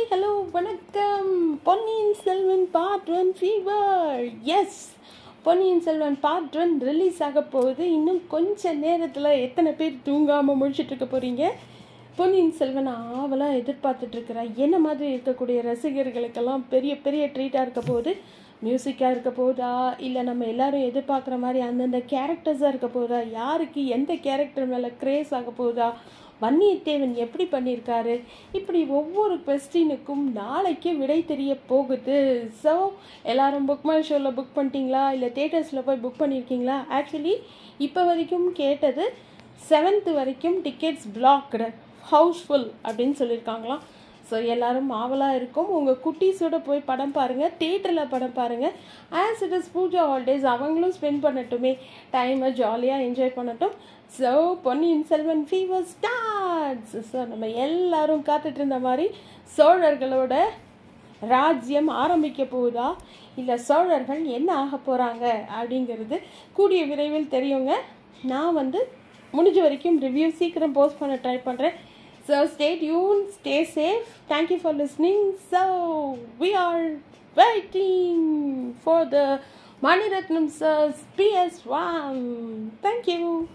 Hi hello வணக்கம். Ponniyin Selvan part one fever S Ponniyin Selvan part one release ஆக போகுது. இன்னும் கொஞ்ச நேரத்தில் எத்தனை பேர் தூங்காமல் முழிச்சிட்டு இருக்க போகிறீங்க பொன்னியின் செல்வன் ஆவலாக எதிர்பார்த்துட்ருக்கிறா என்ன மாதிரி இருக்கக்கூடிய ரசிகர்களுக்கெல்லாம் பெரிய பெரிய ட்ரீட்டாக இருக்க போகுது? மியூசிக்காக இருக்க போகுதா? இல்லை நம்ம எல்லாரும் எதிர்பார்க்குற மாதிரி அந்தந்த கேரக்டர்ஸாக இருக்க போகுதா? யாருக்கு எந்த கேரக்டர் மேலே க்ரேஸ் ஆக போகுதா? வன்னியத்தேவன் எப்படி பண்ணியிருக்காரு இப்படி ஒவ்வொரு கொஸ்டினுக்கும் நாளைக்கு விடை தெரிய போகுது. ஸோ எல்லாரும் புக் மை ஷோவில் புக் பண்ணிட்டீங்களா? இல்லை தேட்டர்ஸில் போய் புக் பண்ணியிருக்கீங்களா ஆக்சுவலி இப்போ வரைக்கும் கேட்டது செவன்த்து வரைக்கும் டிக்கெட்ஸ் பிளாக்டு ஹவுஸ்ஃபுல் அப்படின்னு சொல்லியிருக்காங்களாம் ஸோ எல்லாரும் மாவலாக இருக்கும். உங்கள் குட்டீஸோட போய் படம் பாருங்கள் தேட்டரில் படம் பாருங்கள் as it is Puja holidays அவங்களும் ஸ்பெண்ட் பண்ணட்டுமே. டைமை ஜாலியாக என்ஜாய் பண்ணட்டும். So Ponniyin Selvan fever starts so நம்ம எல்லாரும் காத்துட்டு இருந்த மாதிரி சோழர்களோட ராஜ்யம் ஆரம்பிக்க போகுதா? இல்லை சோழர்கள் என்ன ஆக போகிறாங்க அப்படிங்கிறது கூடிய விரைவில் தெரியுங்க. நான் வந்து முடிஞ்ச வரைக்கும் ரிவ்யூ சீக்கிரம் போஸ்ட் பண்ண ட்ரை பண்ணுறேன் So stay tuned, stay safe. Thank you for listening. So we are waiting for the Mani Ratnam sir's PS1. Thank you.